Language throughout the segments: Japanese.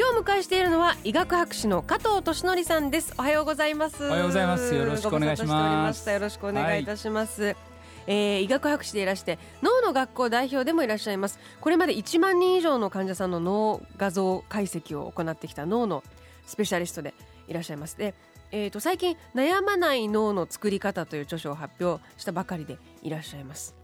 今日お迎えしているのは医学博士の加藤俊則さんです。おはようございます。おはようございます。よろしくお願いします。よろしくお願いいたします、はい、えー、医学博士でいらして脳の学校代表でもいらっしゃいます。これまで1万人以上の患者さんの脳画像解析を行ってきた脳のスペシャリストでいらっしゃいます。で、えー、と最近「悩まない脳の作り方」という著書を発表したばかりでいらっしゃいます。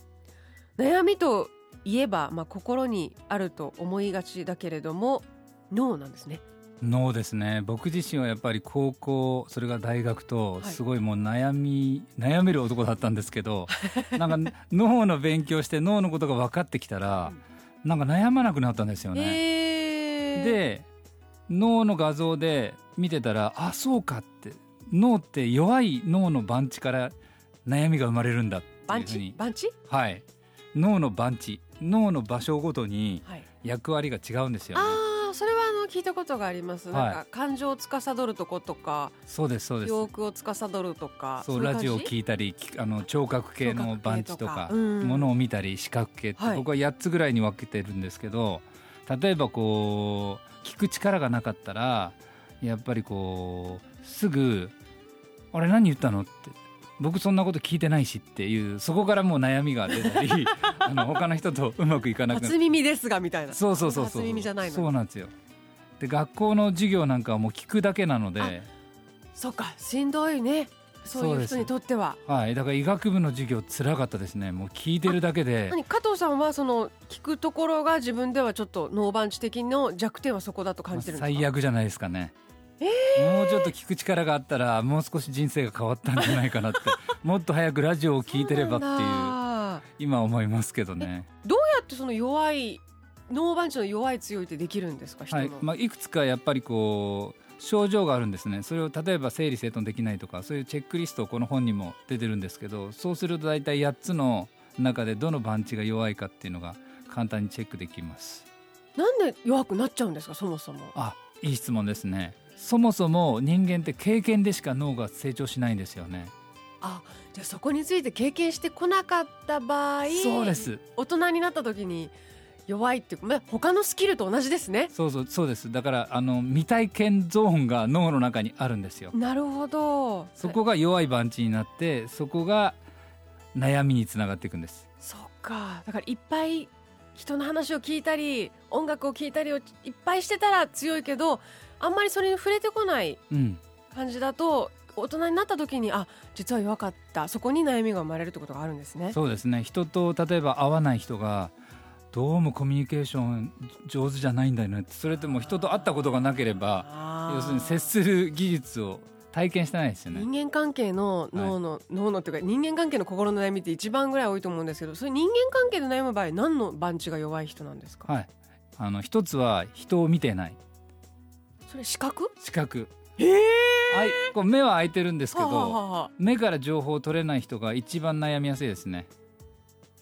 悩みといえば、まあ、心にあると思いがちだけれども脳なんですね。脳ですね。僕自身はやっぱり高校それが大学とすごいもう悩み、はい、悩める男だったんですけど なんか脳の勉強して脳のことが分かってきたら、うん、なんか悩まなくなったんですよね。えー、で脳の画像で見てたらあそうかって脳って弱い脳の番地から悩みが生まれるんだっていうふうに。番地？はい。脳の番地。脳の場所ごとに役割が違うんですよね。はいそれはあの聞いたことがあります。なんか感情を司るとことか、そうですそうです。記憶を司るとか、そうラジオを聞いたり、あの聴覚系の番地とか、ものを見たり視覚系って、僕は8つぐらいに分けてるんですけど、例えばこう聞く力がなかったらやっぱりこうすぐあれ何言ったのって僕そんなこと聞いてないしっていうそこからもう悩みが出たり あの他の人とうまくいかなくな初耳ですがみたいな。そうそうそうそう。初耳じゃないのそうなんですよ。で学校の授業なんかはもう聞くだけなので。そっか。しんどいね。そういう人にとっては。はい。だから医学部の授業つらかったですね。もう聞いてるだけで。加藤さんはその聞くところが自分ではちょっと脳番地的の弱点はそこだと感じてるんですか、最悪じゃないですかねえー、もうちょっと聞く力があったらもう少し人生が変わったんじゃないかなって。もっと早くラジオを聞いてればっていう今思いますけどね。どうやってその弱い脳番地の弱い強いってできるんですかはい。まあ、いくつかやっぱりこう症状があるんですね。それを例えば整理整頓できないとかそういうチェックリストこの本にも出てるんですけどそうすると大体8つの中でどの番地が弱いかっていうのが簡単にチェックできます。なんで弱くなっちゃうんですかそもそも？あいい質問ですねそもそも人間って経験でしか脳が成長しないんですよね。あじゃあそこについて経験してこなかった場合そうです。大人になった時に弱いっていうか他のスキルと同じですね。そうそうそうです。だからあの未体験ゾーンが脳の中にあるんですよ。なるほど。そこが弱い番地になってそこが悩みにつながっていくんです。そっか。だからいっぱい人の話を聞いたり音楽を聞いたりをいっぱいしてたら強いけどあんまりそれに触れてこない感じだと、うん、大人になった時にあ実は弱かった。そこに悩みが生まれるってことがあるんですね。そうですね。人と例えば会わない人がどうもコミュニケーション上手じゃないんだよねそれってもう人と会ったことがなければ要するに接する技術を体験してないですよね。人間関係の脳の、はい、脳のっていうか人間関係の心の悩みって一番ぐらい多いと思うんですけどそれ人間関係で悩む場合何の番地が弱い人なんですか？はい。あの一つは人を見てないそれ視覚視覚え。ー、こう目は開いてるんですけど、はあはあ、目から情報を取れない人が一番悩みやすいですね。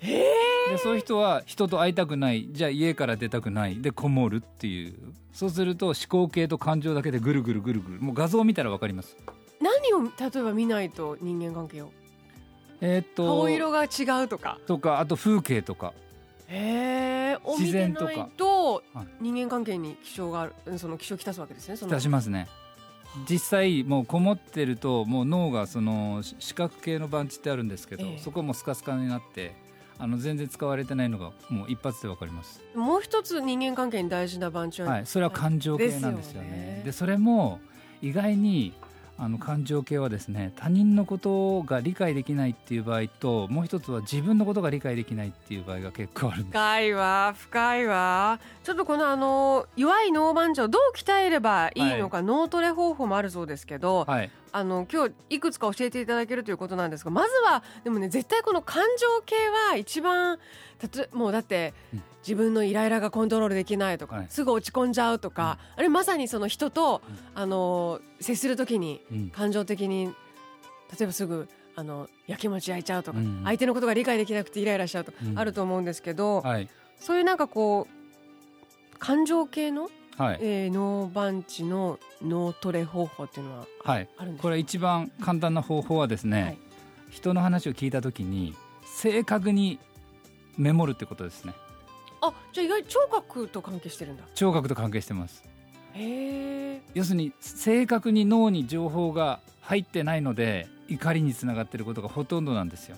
え。ー、でそういう人は人と会いたくない。じゃあ家から出たくない。でこもるっていう。そうすると思考系と感情だけでぐるぐるぐるぐる。もう画像を見たら分かります。何を例えば見ないと人間関係を？えー、っと顔色が違うとか。とかあと風景とかへえ自然とか。と人間関係に気象があるその気象をきたすわけですねきたしますね。実際もうこもってるともう脳がその視覚系の番地ってあるんですけど、えー、そこもスカスカになってあの全然使われてないのがもう一発でわかります。もう一つ人間関係に大事な番地は、はい、それは感情系なんですよね。で、ね、それも意外にあの感情系はですね他人のことが理解できないっていう場合ともう一つは自分のことが理解できないっていう場合が結構あるんです。深いわ深いわ。ちょっとこのあの弱い脳番地をどう鍛えればいいのか、はい、脳トレ方法もあるそうですけど、はい、あの今日いくつか教えていただけるということなんですがまずはでもね絶対この感情系は一番たともうだって、うん自分のイライラがコントロールできないとか、はい、すぐ落ち込んじゃうとか、うん、あれまさにその人と、うん、あの接する時に感情的に例えばすぐあのやきもち焼いちゃうとか、うん、相手のことが理解できなくてイライラしちゃうとか、あると思うんですけど、はい、そういうなんかこう感情系の、はい。えー、脳番地の脳トレ方法っていうのははい、これ一番簡単な方法はですね、はい、人の話を聞いた時に正確にメモるってことですねあじゃあ意外に聴覚と関係してるんだ。聴覚と関係してます。へえ。要するに正確に脳に情報が入ってないので怒りにつながってることがほとんどなんですよ。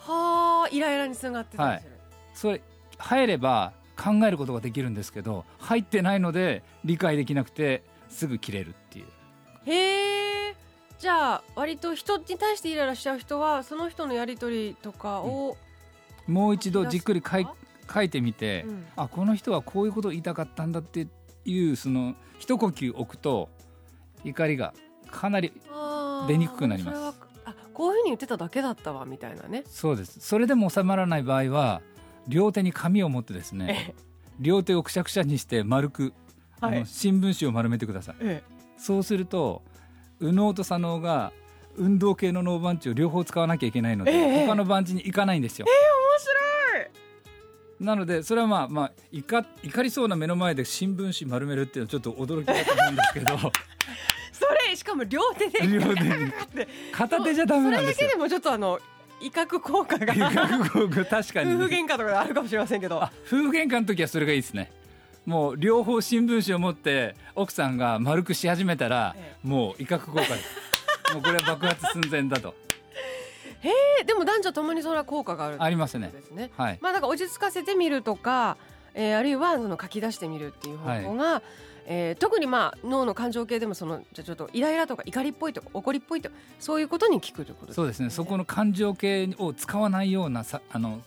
はあイライラにつながってたりする、はい、それ入れば考えることができるんですけど入ってないので理解できなくてすぐ切れるっていう。へえ。じゃあ割と人に対してイライラしちゃう人はその人のやり取りとかを、うん、もう一度じっくり書い書いてみて、うん、あこの人はこういうことを言いたかったんだっていうその一呼吸置くと怒りがかなり出にくくなります。あこういうふうに言ってただけだったわみたいなね。そうです。それでも収まらない場合は両手に紙を持ってですね両手をくしゃくしゃにして丸く、はい、あの新聞紙を丸めてください、そうすると右脳と左脳が運動系の脳番地を両方使わなきゃいけないので、え他の番地に行かないんですよ。えなのでそれはまあまあ怒怒りそうな目の前で新聞紙丸めるっていうのはちょっと驚きだと思うんですけど。それしかも両手で。両手で 片手じゃダメなんですよ。それだけでもちょっとあの威嚇効果が。威嚇効果確かに、夫婦喧嘩とかであるかもしれませんけど。夫婦喧嘩の時はそれがいいですね。もう両方新聞紙を持って奥さんが丸くし始めたら、ええ、もう威嚇効果です。もうこれは爆発寸前だとへえでも男女ともにそれは効果がある。ありますね。ね。はい。まあだから落ち着かせてみるとか、えー、あるいはその書き出してみるっていう方法が、はい。えー、特にまあ脳の感情系でもそのじゃちょっとイライラとか怒りっぽいとか怒りっぽいとそういうことに効くということですね。そうですね。そこの感情系を使わないようなさあの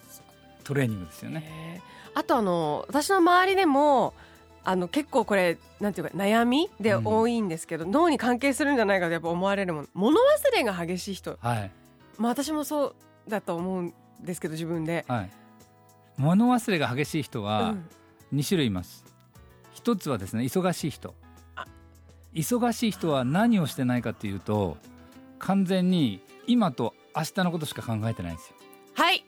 トレーニングですよね。あとあの私の周りでもあの結構これなんていうか悩みで多いんですけど、うん、脳に関係するんじゃないかとやっぱ思われるもの。物忘れが激しい人、はい、まあ私もそうだと思うんですけど自分で、はい、物忘れが激しい人は2種類います、一つはですね忙しい人。忙しい人は何をしてないかっていうと完全に今と明日のことしか考えてないんですよ。はい。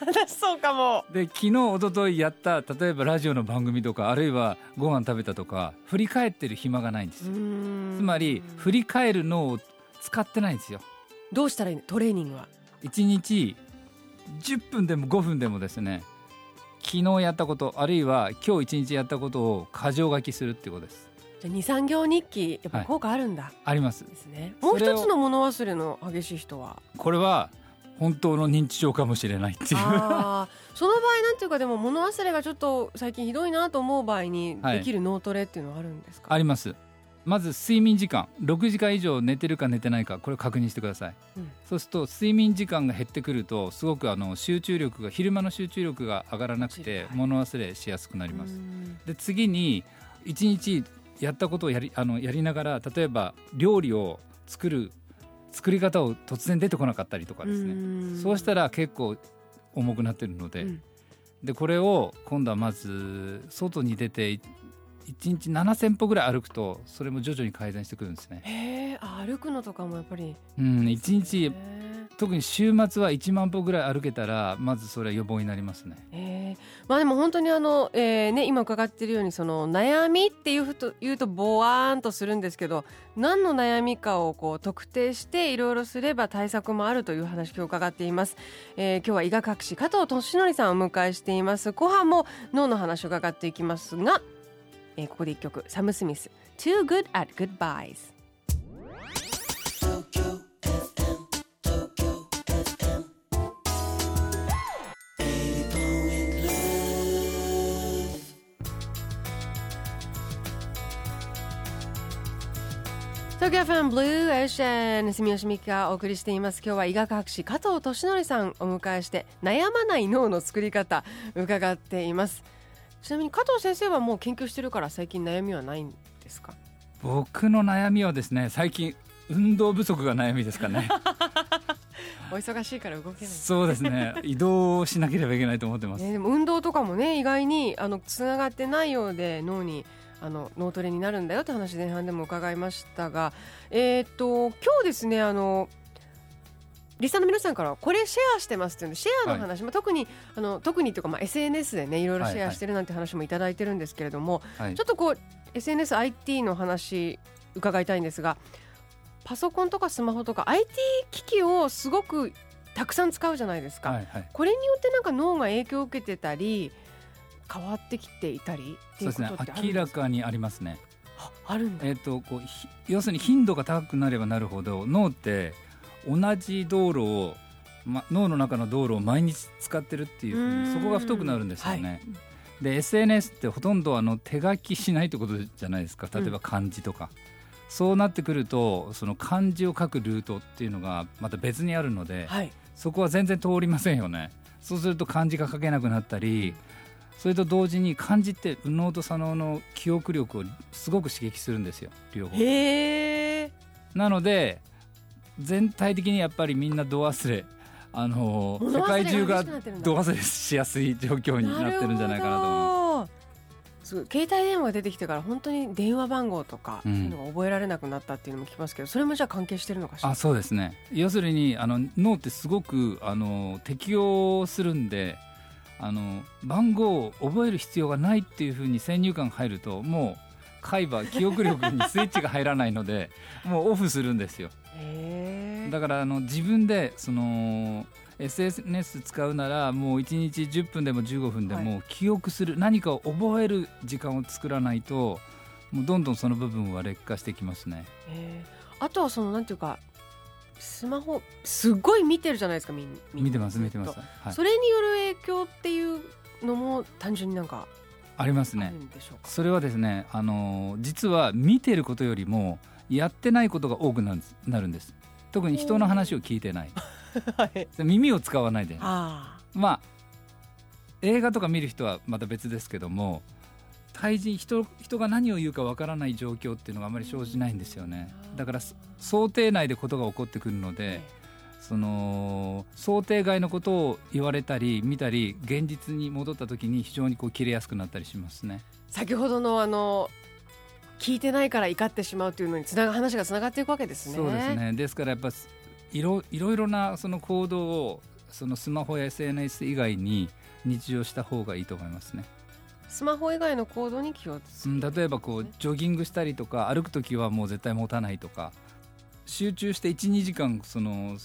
私そうかも。で昨日一昨日やった例えばラジオの番組とかあるいはご飯食べたとか振り返ってる暇がないんですよ。つまり振り返るのを使ってないんですよどうしたらいいの？トレーニングは。1日10分でも5分でもですね昨日やったことあるいは今日一日やったことを箇条書きするっていうことです。じゃ二三行日記やっぱ効果あるんだ、はい、あります。ですね。もう一つの物忘れの激しい人は？これは本当の認知症かもしれないっていう。その場合なんていうかでも物忘れがちょっと最近ひどいなと思う場合にできる脳トレっていうのはあるんですか、はい、ありますまず睡眠時間6時間以上寝てるか寝てないかこれを確認してください、うん、そうすると睡眠時間が減ってくるとすごくあの集中力が昼間の集中力が上がらなくて物忘れしやすくなります、で次に1日やったことをやりあのやりながら例えば料理を作る作り方を突然出てこなかったりとかですね。そうしたら結構重くなってるので、うん、でこれを今度はまず外に出て1日7,000歩ぐらい歩くとそれも徐々に改善してくるんですね。へ歩くのとかもやっぱり。うん1日特に週末は1万歩ぐらい歩けたらまずそれは予防になりますね。まあでも本当にあの、えーね、今伺っているようにその悩みっていうと言うとぼわーんとするんですけど何の悩みかをこう特定していろいろすれば対策もあるという話今日伺っています、えー、今日は医学博士加藤俊則さんをお迎えしています。後半も脳の話を伺っていきますがえー、ここで一曲。サム・スミス「Too Good at Goodbyes」東京ファンブルーエーシャン住吉美希がお送りしています。今日は医学博士加藤俊則さんお迎えして悩まない脳の作り方伺っています。ちなみに加藤先生はもう研究してるから最近悩みはないんですか？僕の悩みはですね最近運動不足が悩みですかね。お忙しいから動けない。そうですね。移動しなければいけないと思ってます、ね、でも運動とかもね意外にあのつながってないようで脳にあの脳トレになるんだよって話前半でも伺いましたがえー、っと今日ですねあのリスナーの皆さんからこれシェアしてますっていうのシェアの話、はい、まあ、特にあの特にというか、まあ、SNS でねいろいろシェアしてるなんて話も頂いてるんですけれども、はいはい、ちょっとこう SNSIT の話伺いたいんですがパソコンとかスマホとか IT 機器をすごくたくさん使うじゃないですか、はいはい、これによってなんか脳が影響を受けてたり変わってきていたりっていうことって明らかにありますね。あるんだ、えーとこう要するに頻度が高くなればなるほど脳って同じ道路を、ま、脳の中の道路を毎日使ってるっていうふうにそこが太くなるんですよね。はい、で SNS ってほとんどあの手書きしないってことじゃないですか。例えば漢字とか、うん、そうなってくるとその漢字を書くルートっていうのがまた別にあるので、はい、そこは全然通りませんよね。そうすると漢字が書けなくなったりそれと同時に漢字って右脳と左脳の記憶力をすごく刺激するんですよ。両方。なので全体的にやっぱりみんな度忘れ。あの世界中が度忘れしやすい状況になってるんじゃないかなと思います。携帯電話が出てきてから本当に電話番号とか、そういうのが覚えられなくなったっていうのも聞きますけどそれもじゃあ関係してるのかしら？あそうですね。要するにあの脳ってすごくあの適応するんであの番号を覚える必要がないっていうふうに先入観が入るともう海馬記憶力にスイッチが入らないのでもうオフするんですよ。だからあの自分でその SNS 使うならもう1日10分でも15分でも記憶する、はい、何かを覚える時間を作らないともうどんどんその部分は劣化してきますね。あとはそのなんていうかスマホすごい見てるじゃないですかみ見てます見てます、はい、それによる影響っていうのも単純になんかありますね。それはですねあの実は見てることよりもやってないことが多くなるんです特に人の話を聞いてない、はい、耳を使わないで。まあ映画とか見る人はまた別ですけども対人人人が何を言うかわからない状況っていうのがあまり生じないんですよね。だから想定内でことが起こってくるので、その想定外のことを言われたり見たり現実に戻った時に非常にこう切れやすくなったりしますね。先ほどのあの聞いてないから怒ってしまうというのにつなが話がつながっていくわけですね。そうですねですからやっぱいろいろいろなその行動をそのスマホや SNS 以外に日常した方がいいと思いますね。スマホ以外の行動に気をつけ、例えばこうジョギングしたりとか歩く時はもう絶対持たないとか集中して12時間その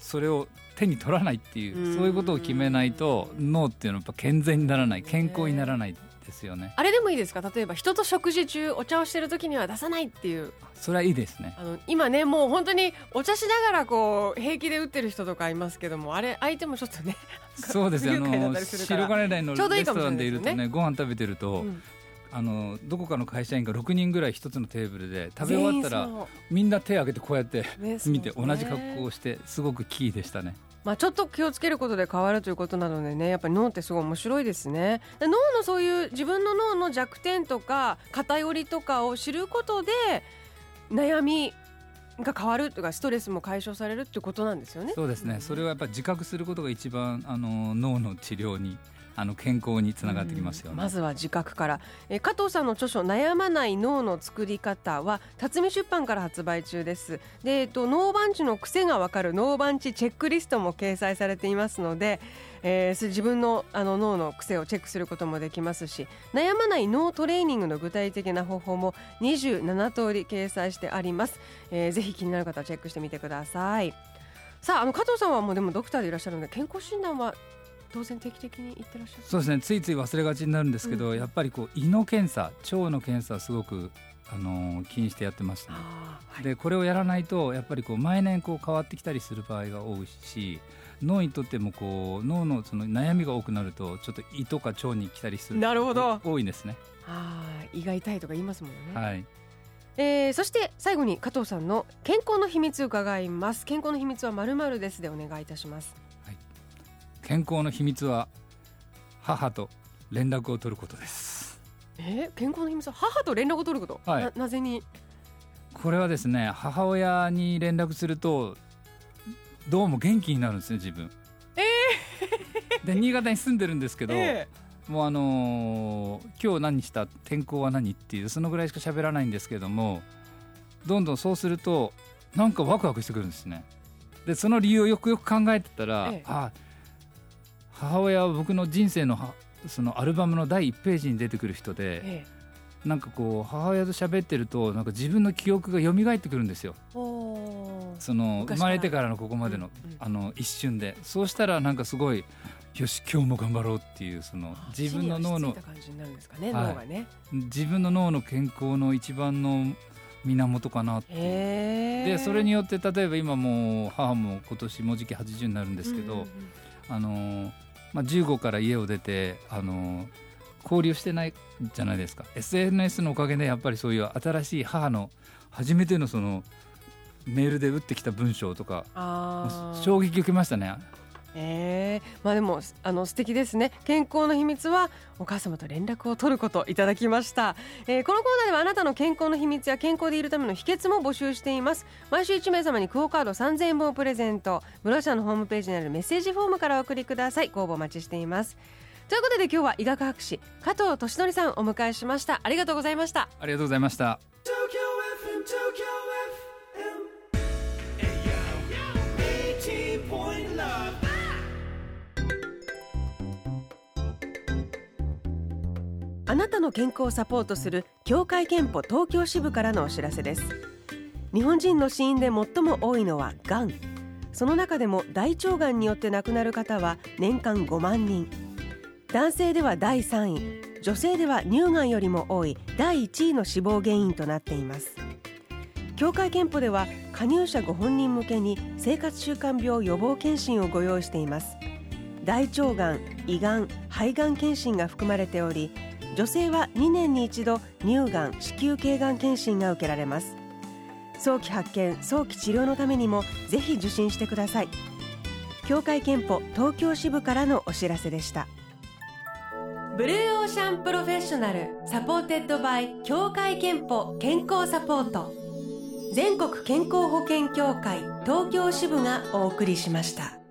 それを手に取らないっていうそういうことを決めないと脳っていうのはやっぱ健全にならない健康にならないですよね。あれでもいいですか？例えば人と食事中お茶をしてる時には出さないっていう。それはいいですね。あの今ねもう本当にお茶しながらこう平気で打ってる人とかいますけどもあれ相手もちょっとねそうですよ。あの白金台のレストランでいるとねご飯食べてると、うん。あのどこかの会社員が6人ぐらい一つのテーブルで食べ終わったらみんな手を挙げてこうやって見て同じ格好をしてすごくキーでしたね。まあ、ちょっと気をつけることで変わるということなのでねやっぱり脳ってすごい面白いですね。脳のそういう自分の脳の弱点とか偏りとかを知ることで悩みが変わるとかストレスも解消されるっていうことなんですよね。そうですね、それはやっぱ自覚することが一番あの脳の治療にあの健康につながってきますよ、ね、まずは自覚から。え加藤さんの著書悩まない脳の作り方は辰巳出版から発売中です。でえっと脳番地の癖がわかる脳番地チェックリストも掲載されていますので、えー、自分のあの脳の癖をチェックすることもできますし悩まない脳トレーニングの具体的な方法も27通り掲載してあります、えー、ぜひ気になる方はチェックしてみてください。さああの加藤さんはもうでもドクターでいらっしゃるので健康診断は当然定期的に行ってらっしゃる？そうですね。ついつい忘れがちになるんですけど、うん、やっぱりこう胃の検査腸の検査すごくあの気にしてやってますね、はい、でこれをやらないとやっぱりこう毎年こう変わってきたりする場合が多いし脳にとってもこう脳のその悩みが多くなるとちょっと胃とか腸に来たりするなるほど。多いですね。はい胃が痛いとか言いますもんね。はい。えー、そして最後に加藤さんの健康の秘密伺います。健康の秘密はまるまるですでお願いいたします健康の秘密は母と連絡を取ることです。えー、健康の秘密は母と連絡を取ること、はい、ななぜに？これはですね母親に連絡するとどうも元気になるんですね自分。えー、で新潟に住んでるんですけど、えー、もうあのー、今日何した？天候は何？っていうそのぐらいしか喋らないんですけどもどんどんそうするとなんかワクワクしてくるんですね。でその理由をよくよく考えてたら、ええ、あ母親は僕の人生のそのアルバムの第1ページに出てくる人で、ええ、なんかこう母親と喋ってるとなんか自分の記憶が蘇ってくるんですよ。その生まれてからのここまでのうんうん、あの一瞬で。そうしたらなんかすごいよし今日も頑張ろうっていうその自分の脳の、自分の脳の健康の一番の源かなってでそれによって例えば今もう母も今年もうじき80になるんですけど、うんうんうん、あのまあ、15から家を出てあの交流してないじゃないですか。SNS のおかげでやっぱりそういう新しい母の初めてのそのメールで打ってきた文章とか衝撃受けましたねえー、まあでもあの素敵ですね。健康の秘密はお母様と連絡を取ることいただきました、えー、このコーナーではあなたの健康の秘密や健康でいるための秘訣も募集しています。毎週1名様にクオカード3000円分をプレゼント。室社のホームページにあるメッセージフォームからお送りください。ご応募お待ちしています。ということで今日は医学博士加藤俊則さんお迎えしました。ありがとうございました。ありがとうございましたあなたの健康をサポートする協会憲法東京支部からのお知らせです。日本人の死因で最も多いのはがん。その中でも大腸がんによって亡くなる方は年間5万人。男性では第3位。女性では乳がんよりも多い第1位の死亡原因となっています。協会憲法では加入者ご本人向けに生活習慣病予防検診をご用意しています。大腸がん、胃がん、肺がん検診が含まれており女性は2年に一度乳がん子宮頸がん検診が受けられます。早期発見早期治療のためにもぜひ受診してください。協会けんぽ東京支部からのお知らせでした。 Blue Ocean Professional supported by 協会けんぽ健康サポート。全国健康保険協会東京支部がお送りしました。